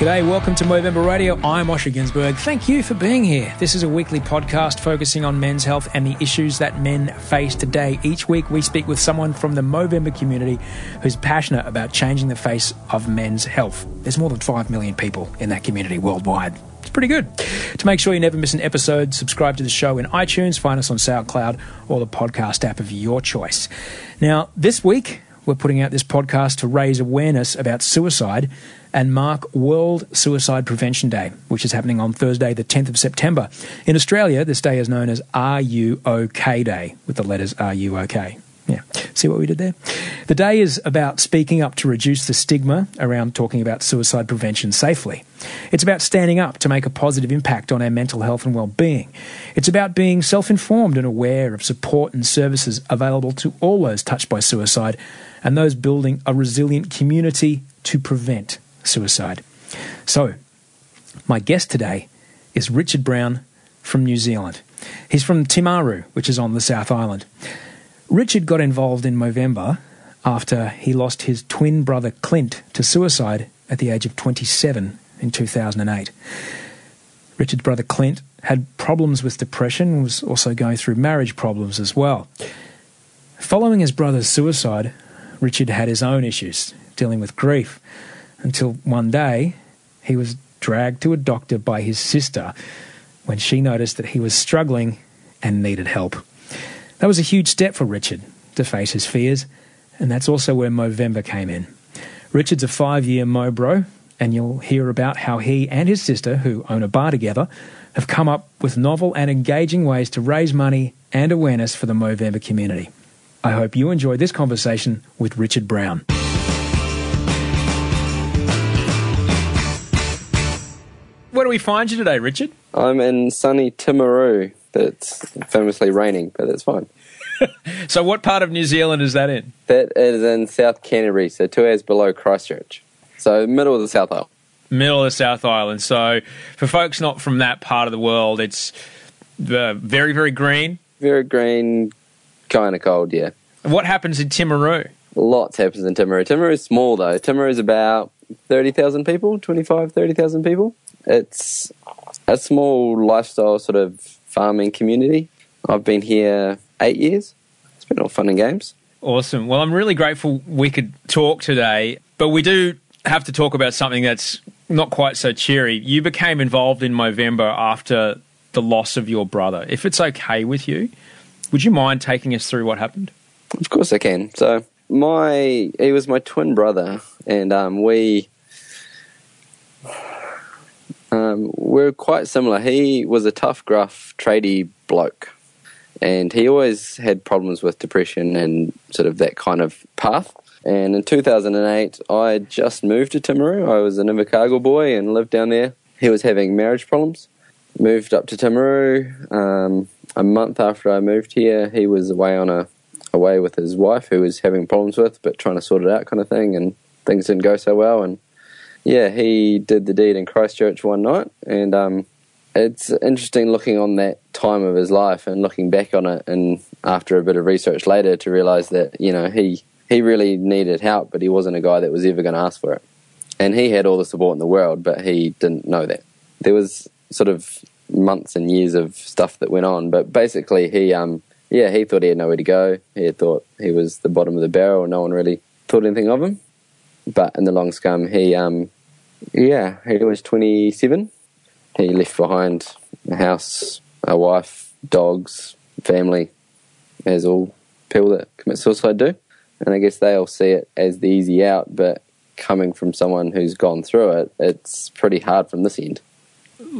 G'day, welcome to Movember Radio. I'm Osher Ginsberg. Thank you for being here. This is a weekly podcast focusing on men's health and the issues that men face today. Each week we speak with someone from the Movember community who's passionate about changing the face of men's health. There's more than 5 million people in that community worldwide. It's pretty good. To make sure you never miss an episode, subscribe to the show in iTunes, find us on SoundCloud or the podcast app of your choice. Now, this week we're putting out this podcast to raise awareness about suicide and mark World Suicide Prevention Day, which is happening on Thursday, the 10th of September. In Australia, this day is known as Are You OK Day, with the letters Are You OK? Yeah, see what we did there? The day is about speaking up to reduce the stigma around talking about suicide prevention safely. It's about standing up to make a positive impact on our mental health and well-being. It's about being self-informed and aware of support and services available to all those touched by suicide and those building a resilient community to prevent suicide. So, my guest today is Richard Brown from New Zealand. He's from Timaru, which is on the South Island. Richard got involved in Movember after he lost his twin brother Clint to suicide at the age of 27 in 2008. Richard's brother Clint had problems with depression and was also going through marriage problems as well. Following his brother's suicide, Richard had his own issues dealing with grief until one day he was dragged to a doctor by his sister when she noticed that he was struggling and needed help. That was a huge step for Richard to face his fears, and that's also where Movember came in. Richard's a five year Mobro, and you'll hear about how he and his sister, who own a bar together, have come up with novel and engaging ways to raise money and awareness for the Movember community. I hope you enjoy this conversation with Richard Brown. Where do we find you today, Richard? I'm in sunny Timaru. It's famously raining, but it's fine. So, what part of New Zealand is that in? That is in South Canterbury, so two hours below Christchurch. So middle of the South Island. Middle of the South Island. So, for folks not from that part of the world, it's uh, very, very green. Very green, kind of cold, yeah. What happens in Timaru? Lots happens in Timaru. Timaru is small though. Timaru is about 30,000 people, 25, 30,000 people. It's a small lifestyle sort of farming community. I've been here eight years. It's been all fun and games. Awesome. Well, I'm really grateful we could talk today, but we do have to talk about something that's not quite so cheery. You became involved in Movember after the loss of your brother. If it's okay with you, would you mind taking us through what happened? Of course I can. So my he was my twin brother, and um, we um, we're quite similar. He was a tough, gruff, tradie bloke, and he always had problems with depression and sort of that kind of path. And in 2008, I just moved to Timaru. I was an Invercargill boy and lived down there. He was having marriage problems. Moved up to Timaru. Um, a month after I moved here, he was away on a away with his wife, who was having problems with, but trying to sort it out, kind of thing. And things didn't go so well. And yeah, he did the deed in Christchurch one night, and um, it's interesting looking on that time of his life and looking back on it, and after a bit of research later to realise that you know he he really needed help, but he wasn't a guy that was ever going to ask for it. and he had all the support in the world, but he didn't know that. There was sort of months and years of stuff that went on, but basically he, um, yeah, he thought he had nowhere to go. He thought he was the bottom of the barrel. No one really thought anything of him. But in the long scum, he, um, yeah, he was 27. He left behind a house, a wife, dogs, family, as all people that commit suicide do. And I guess they all see it as the easy out, but coming from someone who's gone through it, it's pretty hard from this end.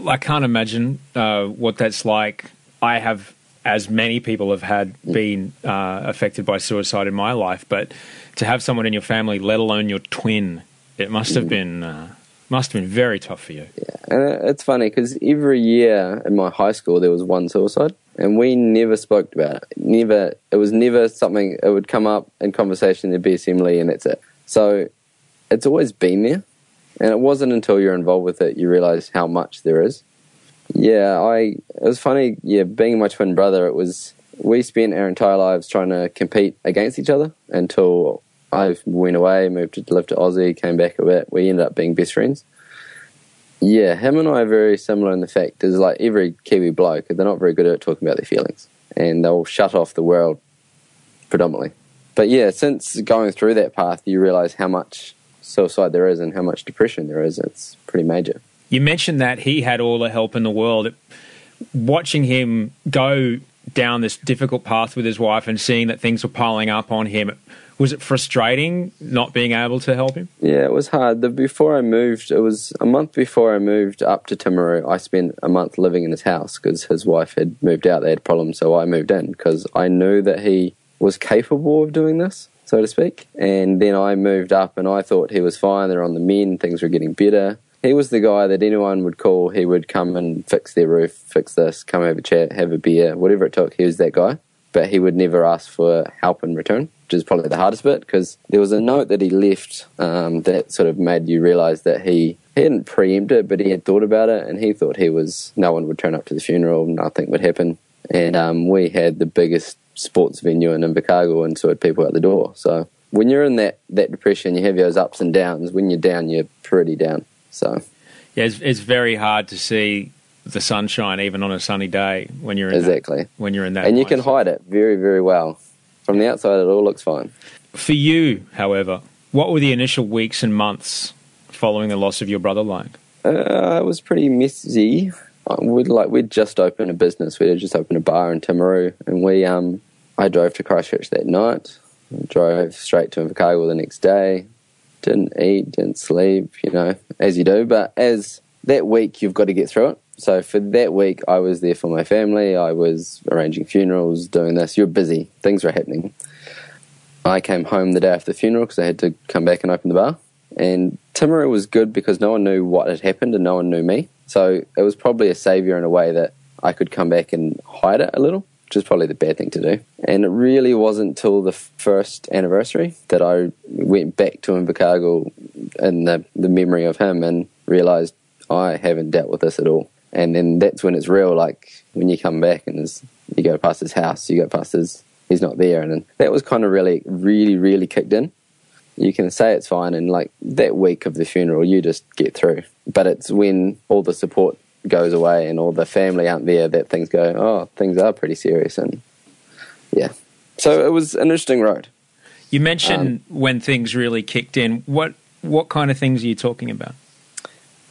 I can't imagine uh, what that's like. I have, as many people have had, been uh, affected by suicide in my life, but to have someone in your family, let alone your twin, it must have been uh, must have been very tough for you. Yeah, and it's funny because every year in my high school there was one suicide, and we never spoke about it. Never, it was never something. It would come up in conversation. There'd be assembly, and that's it. So it's always been there, and it wasn't until you're involved with it you realize how much there is. Yeah, I. It was funny. Yeah, being my twin brother, it was. We spent our entire lives trying to compete against each other until I went away, moved to live to Aussie, came back a bit. We ended up being best friends. Yeah, him and I are very similar in the fact is like every Kiwi bloke, they're not very good at talking about their feelings, and they'll shut off the world predominantly. But yeah, since going through that path, you realise how much suicide there is and how much depression there is. It's pretty major. You mentioned that he had all the help in the world. Watching him go down this difficult path with his wife and seeing that things were piling up on him, was it frustrating not being able to help him? Yeah, it was hard. The, before I moved, it was a month before I moved up to Timaru. I spent a month living in his house because his wife had moved out. They had problems, so I moved in because I knew that he was capable of doing this, so to speak. And then I moved up, and I thought he was fine. They're on the mend. Things were getting better. He was the guy that anyone would call. He would come and fix their roof, fix this, come have a chat, have a beer, whatever it took. He was that guy. But he would never ask for help in return which is probably the hardest bit because there was a note that he left um, that sort of made you realise that he, he hadn't preempted it, but he had thought about it, and he thought he was no one would turn up to the funeral, nothing would happen, and um, we had the biggest sports venue in Invercargill, and so had people at the door. So when you're in that that depression, you have those ups and downs. When you're down, you're pretty down. So yeah, it's, it's very hard to see the sunshine even on a sunny day when you're in exactly that, when you're in that, and you can hide it very very well. From the outside, it all looks fine. For you, however, what were the initial weeks and months following the loss of your brother like? Uh, it was pretty messy. Uh, we'd like we'd just opened a business. We had just opened a bar in Timaru, and we um I drove to Christchurch that night. Drove straight to Invercargill the next day. Didn't eat, didn't sleep, you know, as you do. But as that week, you've got to get through it. So for that week, I was there for my family. I was arranging funerals, doing this. You're busy. Things were happening. I came home the day after the funeral because I had to come back and open the bar. And Timaru was good because no one knew what had happened and no one knew me. So it was probably a savior in a way that I could come back and hide it a little, which is probably the bad thing to do. And it really wasn't until the first anniversary that I went back to Invercargill in the, the memory of him and realised I haven't dealt with this at all and then that's when it's real. Like when you come back and you go past his house, you go past his, he's not there, and that was kind of really, really, really kicked in. You can say it's fine, and like that week of the funeral, you just get through. But it's when all the support goes away and all the family aren't there that things go, oh, things are pretty serious, and yeah. So it was an interesting road. You mentioned um, when things really kicked in. What what kind of things are you talking about?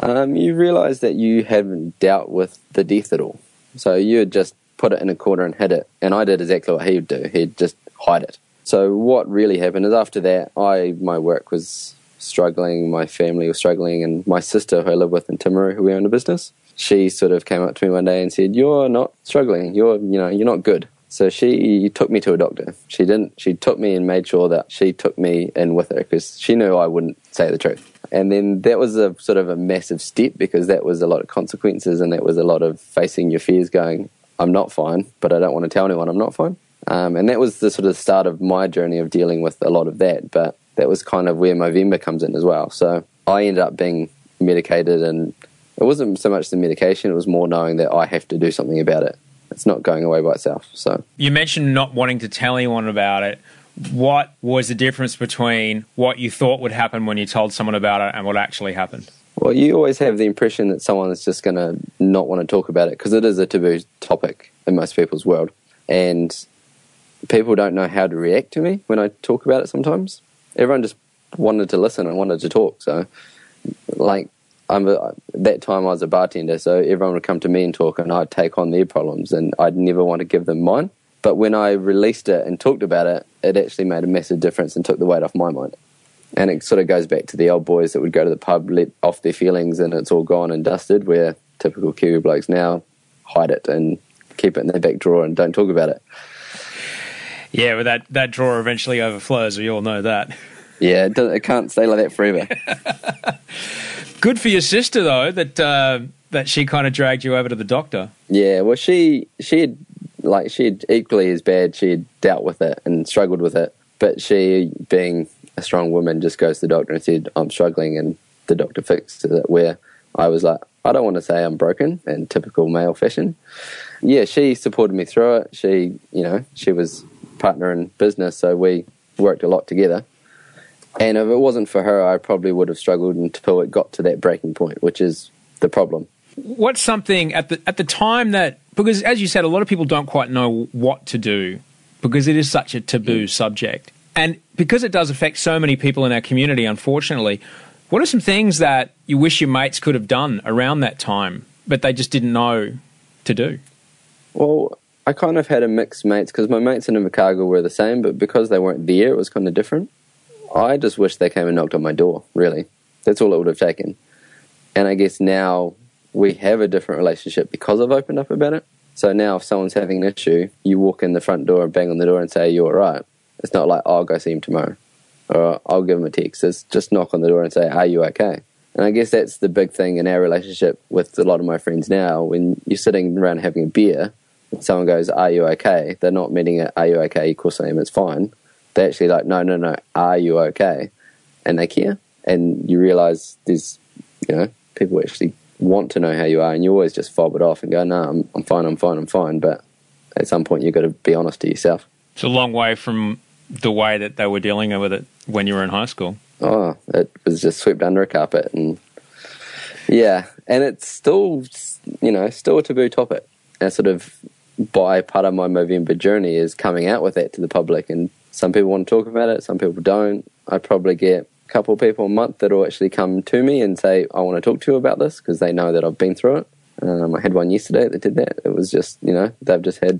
um, you realise that you haven't dealt with the death at all. So you had just put it in a corner and hid it. And I did exactly what he would do. He'd just hide it. So what really happened is after that, I my work was struggling, my family was struggling, and my sister, who I live with in Timaru, who we own a business, she sort of came up to me one day and said, "You're not struggling. You're you know you're not good." So she took me to a doctor. She didn't. She took me and made sure that she took me in with her because she knew I wouldn't say the truth. And then that was a sort of a massive step because that was a lot of consequences and that was a lot of facing your fears going, I'm not fine, but I don't want to tell anyone I'm not fine. Um, and that was the sort of start of my journey of dealing with a lot of that. But that was kind of where Movember comes in as well. So I ended up being medicated, and it wasn't so much the medication, it was more knowing that I have to do something about it. It's not going away by itself. So you mentioned not wanting to tell anyone about it. what was the difference between what you thought would happen when you told someone about it and what actually happened? Well, you always have the impression that someone is just going to not want to talk about it because it is a taboo topic in most people's world. And people don't know how to react to me when I talk about it sometimes. Everyone just wanted to listen and wanted to talk. So, like, I'm a, that time I was a bartender, so everyone would come to me and talk, and I'd take on their problems, and I'd never want to give them mine. But when I released it and talked about it, it actually made a massive difference and took the weight off my mind. And it sort of goes back to the old boys that would go to the pub, let off their feelings, and it's all gone and dusted. Where typical Kiwi blokes now hide it and keep it in their back drawer and don't talk about it. Yeah, but that, that drawer eventually overflows. We all know that. Yeah, it, it can't stay like that forever. Good for your sister though that uh, that she kind of dragged you over to the doctor. Yeah, well, she she had like she had equally as bad. She had dealt with it and struggled with it, but she, being a strong woman, just goes to the doctor and said, "I'm struggling," and the doctor fixed it. Where I was like, I don't want to say I'm broken in typical male fashion. Yeah, she supported me through it. She, you know, she was partner in business, so we worked a lot together. And if it wasn't for her, I probably would have struggled until it got to that breaking point, which is the problem. What's something at the at the time that because as you said, a lot of people don't quite know what to do because it is such a taboo subject, and because it does affect so many people in our community, unfortunately. What are some things that you wish your mates could have done around that time, but they just didn't know to do? Well, I kind of had a mixed mates because my mates in Invercargill were the same, but because they weren't there, it was kind of different. I just wish they came and knocked on my door, really. That's all it would have taken. And I guess now we have a different relationship because I've opened up about it. So now if someone's having an issue, you walk in the front door and bang on the door and say, You're right. It's not like, oh, I'll go see him tomorrow or I'll give him a text. It's just knock on the door and say, Are you okay? And I guess that's the big thing in our relationship with a lot of my friends now. When you're sitting around having a beer, someone goes, Are you okay? They're not meaning it, Are you okay? Of course I am, it's fine. They're actually like, No, no, no, are you okay? And they care. And you realize there's, you know, people actually want to know how you are. And you always just fob it off and go, No, I'm, I'm fine, I'm fine, I'm fine. But at some point, you've got to be honest to yourself. It's a long way from the way that they were dealing with it when you were in high school. Oh, it was just swept under a carpet. And yeah, and it's still, you know, still a taboo topic. And sort of by part of my Movember journey is coming out with that to the public. And some people want to talk about it, some people don't. I probably get a couple of people a month that will actually come to me and say, I want to talk to you about this because they know that I've been through it. Um, I had one yesterday that did that. It was just, you know, they've just had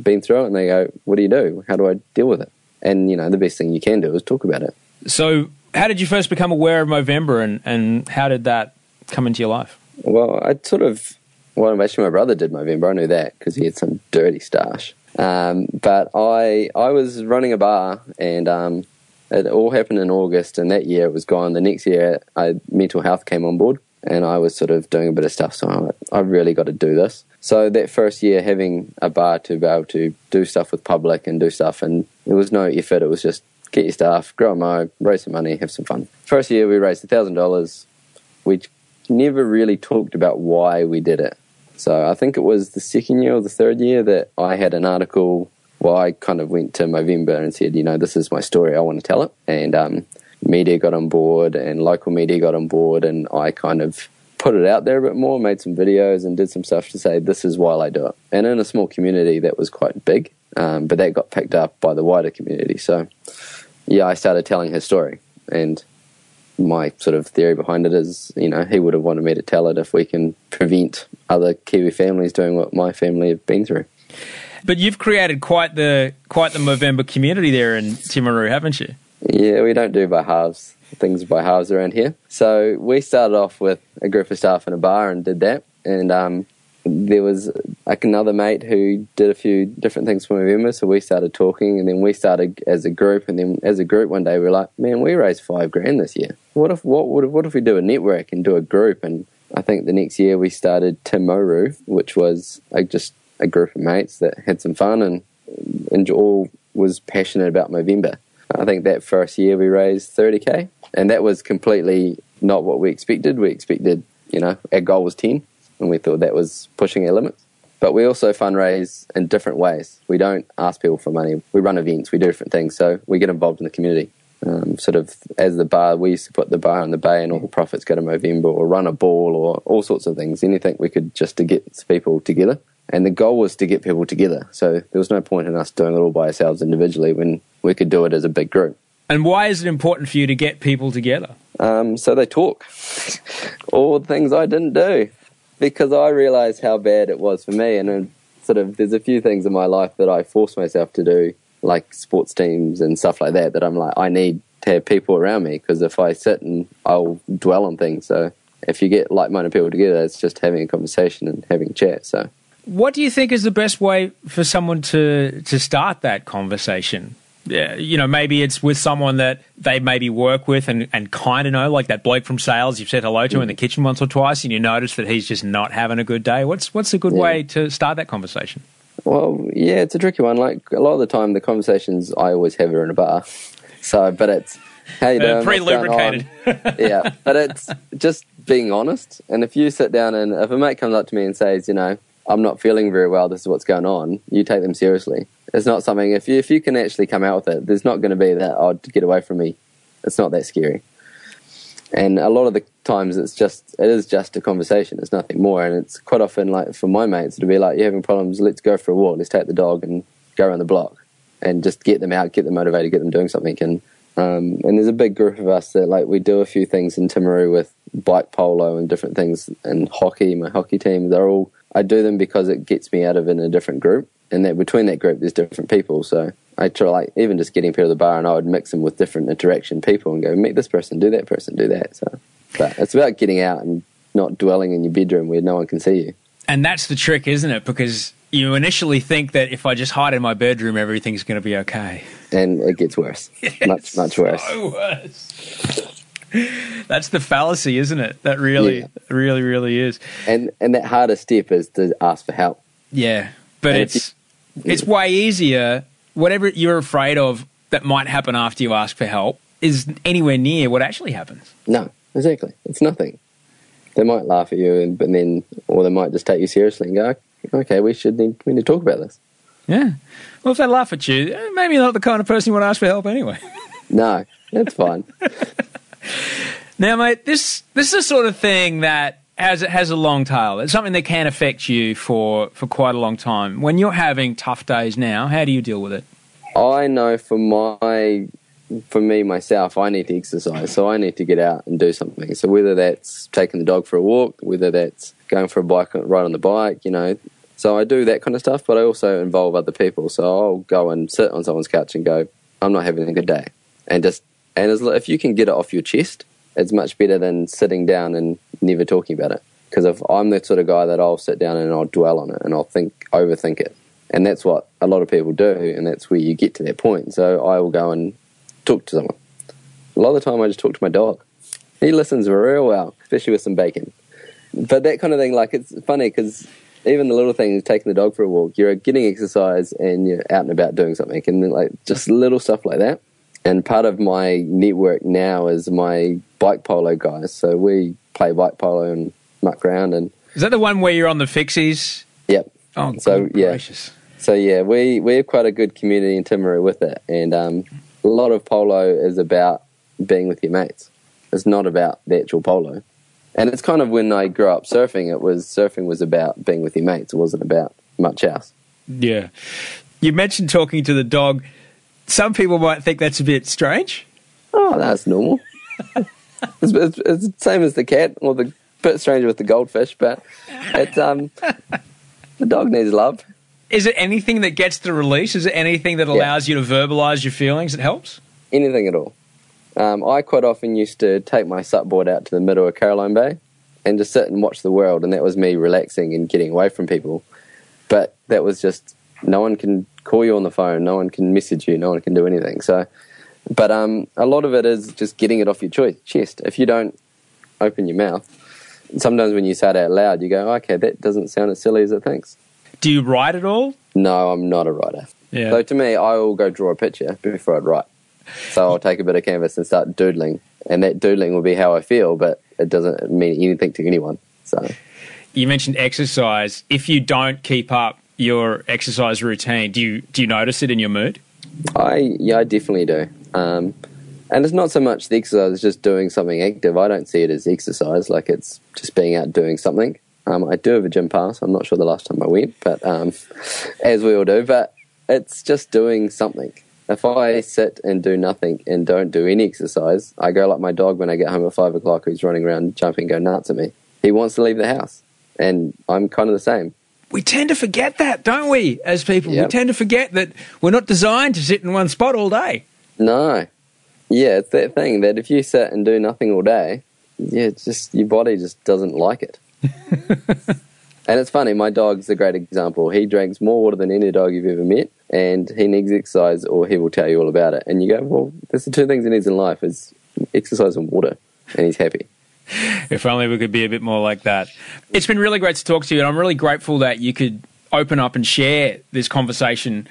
Been through it and they go, What do you do? How do I deal with it? And, you know, the best thing you can do is talk about it. So, how did you first become aware of Movember and, and how did that come into your life? Well, I sort of, well, actually, my brother did Movember. I knew that because he had some dirty stash. Um, but I, I was running a bar and um, it all happened in August, and that year it was gone. The next year, I, mental health came on board, and I was sort of doing a bit of stuff. So like, I really got to do this. So that first year, having a bar to be able to do stuff with public and do stuff, and it was no effort. It was just get your staff, grow a mo, raise some money, have some fun. First year, we raised thousand dollars. We never really talked about why we did it. So I think it was the second year or the third year that I had an article. Well, I kind of went to Movember and said, you know, this is my story. I want to tell it. And um, media got on board, and local media got on board, and I kind of put it out there a bit more, made some videos, and did some stuff to say this is why I do it. And in a small community, that was quite big, um, but that got picked up by the wider community. So, yeah, I started telling his story, and my sort of theory behind it is, you know, he would have wanted me to tell it if we can prevent other Kiwi families doing what my family have been through. But you've created quite the quite the Movember community there in Timaru, haven't you? Yeah, we don't do by halves things by halves around here. So we started off with a group of staff in a bar and did that, and um, there was like another mate who did a few different things for Movember, so we started talking, and then we started as a group, and then as a group one day we were like, man, we raised five grand this year. What if what would what if we do a network and do a group? And I think the next year we started Timoru, which was like just a group of mates that had some fun and and all was passionate about Movember. I think that first year we raised 30k, and that was completely not what we expected. We expected, you know, our goal was 10 and we thought that was pushing our limits. But we also fundraise in different ways. We don't ask people for money. We run events. We do different things. So we get involved in the community. Um, sort of as the bar, we used to put the bar in the bay and all the profits go to Movember or run a ball or all sorts of things. Anything we could just to get people together. And the goal was to get people together. So there was no point in us doing it all by ourselves individually when we could do it as a big group. And why is it important for you to get people together? Um, so they talk. all the things I didn't do because I realised how bad it was for me, and sort of there's a few things in my life that I force myself to do, like sports teams and stuff like that. That I'm like, I need to have people around me because if I sit and I'll dwell on things. So if you get like-minded people together, it's just having a conversation and having a chat. So. What do you think is the best way for someone to, to start that conversation? yeah, you know, maybe it's with someone that they maybe work with and, and kind of know, like that bloke from sales you've said hello to mm. in the kitchen once or twice, and you notice that he's just not having a good day. What's what's a good yeah. way to start that conversation? Well, yeah, it's a tricky one. Like a lot of the time, the conversations I always have are in a bar. So, but it's how you doing? Uh, Pre lubricated. yeah, but it's just being honest. And if you sit down and if a mate comes up to me and says, you know, I'm not feeling very well. This is what's going on. You take them seriously. It's not something if you if you can actually come out with it. There's not going to be that oh get away from me. It's not that scary. And a lot of the times it's just it is just a conversation. It's nothing more. And it's quite often like for my mates to be like you're having problems. Let's go for a walk. Let's take the dog and go around the block and just get them out, get them motivated, get them doing something. And um, and there's a big group of us that like we do a few things in Timaru with bike polo and different things and hockey. My hockey team, they're all I do them because it gets me out of in a different group, and that between that group there's different people. So I try like even just getting people to the bar, and I would mix them with different interaction people and go meet this person, do that person, do that. So, but it's about getting out and not dwelling in your bedroom where no one can see you. And that's the trick, isn't it? Because you initially think that if I just hide in my bedroom, everything's going to be okay. And it gets worse. much, much worse. So worse. That's the fallacy, isn't it? That really, yeah. really, really is. And and that hardest step is to ask for help. Yeah, but and it's you, it's way easier. Whatever you're afraid of that might happen after you ask for help is anywhere near what actually happens. No, exactly. It's nothing. They might laugh at you, and but then, or they might just take you seriously and go, "Okay, we should need, we need to talk about this." Yeah. Well, if they laugh at you, eh, maybe you're not the kind of person you want to ask for help anyway. no, that's fine. Now, mate, this this is the sort of thing that has has a long tail. It's something that can affect you for for quite a long time. When you're having tough days now, how do you deal with it? I know for my for me myself, I need to exercise, so I need to get out and do something. So whether that's taking the dog for a walk, whether that's going for a bike ride on the bike, you know. So I do that kind of stuff, but I also involve other people. So I'll go and sit on someone's couch and go, "I'm not having a good day," and just and if you can get it off your chest, it's much better than sitting down and never talking about it. Because if I'm the sort of guy that I'll sit down and I'll dwell on it and I'll think, overthink it. And that's what a lot of people do, and that's where you get to that point. So I will go and talk to someone. A lot of the time, I just talk to my dog. He listens real well, especially with some bacon. but that kind of thing, like it's funny because even the little things, taking the dog for a walk, you're getting exercise and you're out and about doing something, and then like just little stuff like that. And part of my network now is my bike polo guys. So we play bike polo and muck around, and Is that the one where you're on the fixies? yep. Oh, so good yeah, gracious. so yeah, we we have quite a good community in Timaru with it, and um, a lot of polo is about being with your mates. It's not about the actual polo, and it's kind of when I grew up surfing. It was surfing was about being with your mates. It wasn't about much else. Yeah. You mentioned talking to the dog. Some people might think that's a bit strange. Oh, that's normal. it's, it's, it's the same as the cat, or the bit stranger with the goldfish, but it's um, the dog needs love. Is it anything that gets the release? Is it anything that allows you to verbalize your feelings that helps? anything at all. Um, I quite often used to take my supboard out to the middle of Caroline Bay and just sit and watch the world, and that was me relaxing and getting away from people. But that was just no one can call you on the phone, no one can message you, no one can do anything. So, but um, a lot of it is just getting it off your choi- chest. If you don't open your mouth, sometimes when you say it out loud, you go, "Okay, that doesn't sound as silly as it thinks." Do you write at all? No, I'm not a writer. Yeah. So to me, I will go draw a picture before I'd write. So I'll take a bit of canvas and start doodling, and that doodling will be how I feel, but it doesn't mean anything to anyone. So You mentioned exercise. If you don't keep up your exercise routine, do you do you notice it in your mood? I yeah, I definitely do. Um, and it's not so much the exercise; it's just doing something active. I don't see it as exercise; like it's just being out doing something. Um, I do have a gym pass. I'm not sure the last time I went, but um, as we all do. But it's just doing something. If I sit and do nothing and don't do any exercise, I go like my dog when I get home at five o'clock, who's running around jumping, go nuts at me. He wants to leave the house, and I'm kind of the same. We tend to forget that, don't we, as people? We tend to forget that we're not designed to sit in one spot all day. No. Yeah, it's that thing that if you sit and do nothing all day, yeah, just your body just doesn't like it. and it's funny, my dog's a great example. He drinks more water than any dog you've ever met, and he needs exercise or he will tell you all about it. And you go, well, there's the two things he needs in life is exercise and water, and he's happy. If only we could be a bit more like that. It's been really great to talk to you, and I'm really grateful that you could open up and share this conversation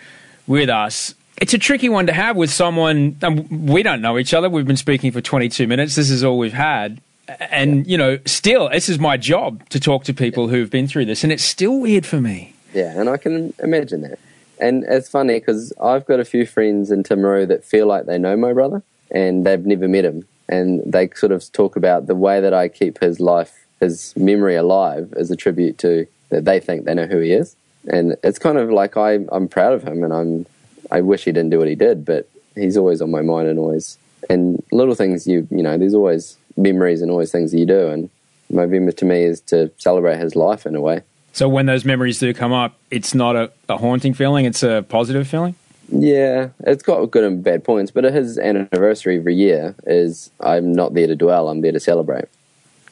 with us. It's a tricky one to have with someone. Um, we don't know each other. We've been speaking for 22 minutes. This is all we've had. And, you know, still, this is my job to talk to people who've been through this, and it's still weird for me. Yeah, and I can imagine that. And it's funny because I've got a few friends in Timaru that feel like they know my brother and they've never met him. And they sort of talk about the way that I keep his life, his memory alive, is a tribute to that they think they know who he is. And it's kind of like I, I'm proud of him and I'm, I wish he didn't do what he did, but he's always on my mind and always, and little things you, you know, there's always memories and always things that you do. And Movember to me is to celebrate his life in a way. So when those memories do come up, it's not a, a haunting feeling, it's a positive feeling. Yeah, it's got good and bad points, but his anniversary every year is I'm not there to dwell, I'm there to celebrate.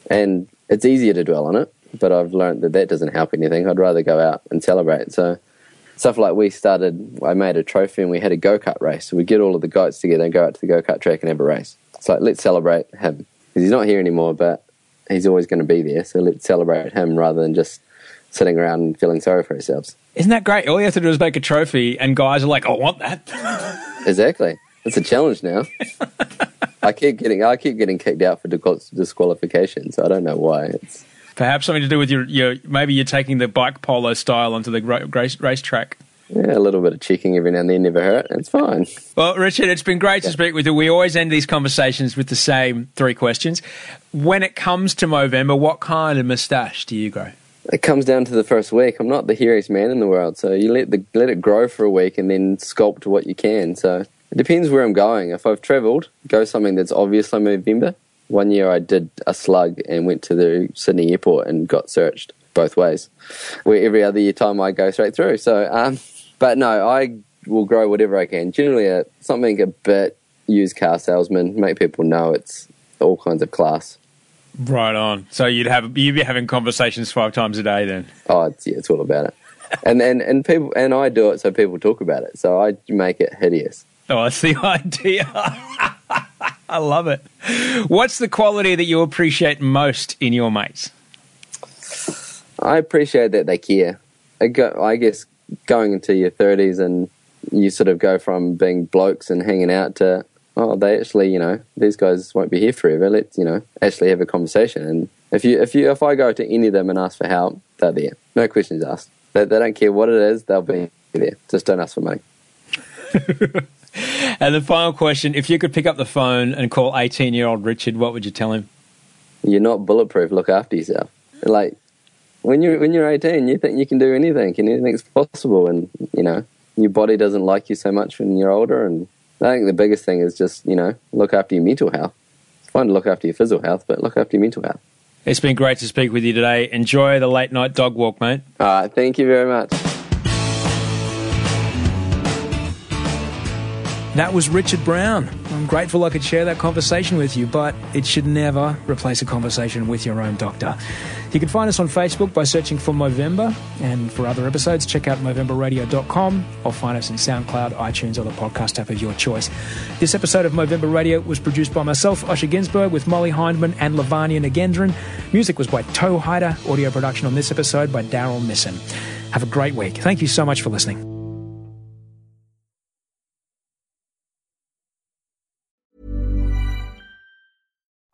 And it's easier to dwell on it, but I've learned that that doesn't help anything. I'd rather go out and celebrate. So, stuff like we started, I made a trophy and we had a go kart race. So, we get all of the goats together and go out to the go kart track and have a race. It's like, let's celebrate him. Because he's not here anymore, but he's always going to be there. So, let's celebrate him rather than just sitting around and feeling sorry for ourselves. Isn't that great? All you have to do is make a trophy, and guys are like, I want that. Exactly. It's a challenge now. I keep getting I keep getting kicked out for disqual- disqualification, so I don't know why. It's Perhaps something to do with your, your maybe you're taking the bike polo style onto the race, racetrack. yeah, a little bit of checking every now and then never hurt. It's fine. Well, Richard, it's been great to speak with you. We always end these conversations with the same three questions. When it comes to Movember, what kind of moustache do you grow? It comes down to the first week. I'm not the hairiest man in the world, so you let the let it grow for a week and then sculpt what you can. So it depends where I'm going. If I've travelled, go something that's obviously Movember. One year I did a slug and went to the Sydney airport and got searched both ways. Where every other year time I go straight through. So, um, but no, I will grow whatever I can. Generally, a, something a bit used car salesman, make people know it's all kinds of class. Right on. So you'd have you'd be having conversations five times a day then. Oh, it's, yeah, it's all about it. And, and and people and I do it so people talk about it. So I make it hideous. Oh, that's the idea. I love it. What's the quality that you appreciate most in your mates? I appreciate that they care. I, go, I guess going into your thirties and you sort of go from being blokes and hanging out to oh, they actually, you know, these guys won't be here forever. Let's, you know, actually have a conversation. And if you, if you, if I go to any of them and ask for help, they're there. No questions asked. They, they don't care what it is. They'll be there. Just don't ask for money. and the final question: If you could pick up the phone and call eighteen-year-old Richard, what would you tell him? You're not bulletproof. Look after yourself. Like when you're when you're 18, you think you can do anything, and anything's possible, and you know your body doesn't like you so much when you're older, and I think the biggest thing is just, you know, look after your mental health. It's fine to look after your physical health, but look after your mental health. It's been great to speak with you today. Enjoy the late night dog walk, mate. All right, thank you very much. That was Richard Brown. I'm grateful I could share that conversation with you, but it should never replace a conversation with your own doctor. You can find us on Facebook by searching for Movember, and for other episodes, check out MovemberRadio.com or find us in SoundCloud, iTunes, or the podcast app of your choice. This episode of Movember Radio was produced by myself, Osher Ginsberg, with Molly Hindman and Lavanya Nagendran. Music was by Toehider. Audio production on this episode by Daryl Nissen. Have a great week. Thank you so much for listening.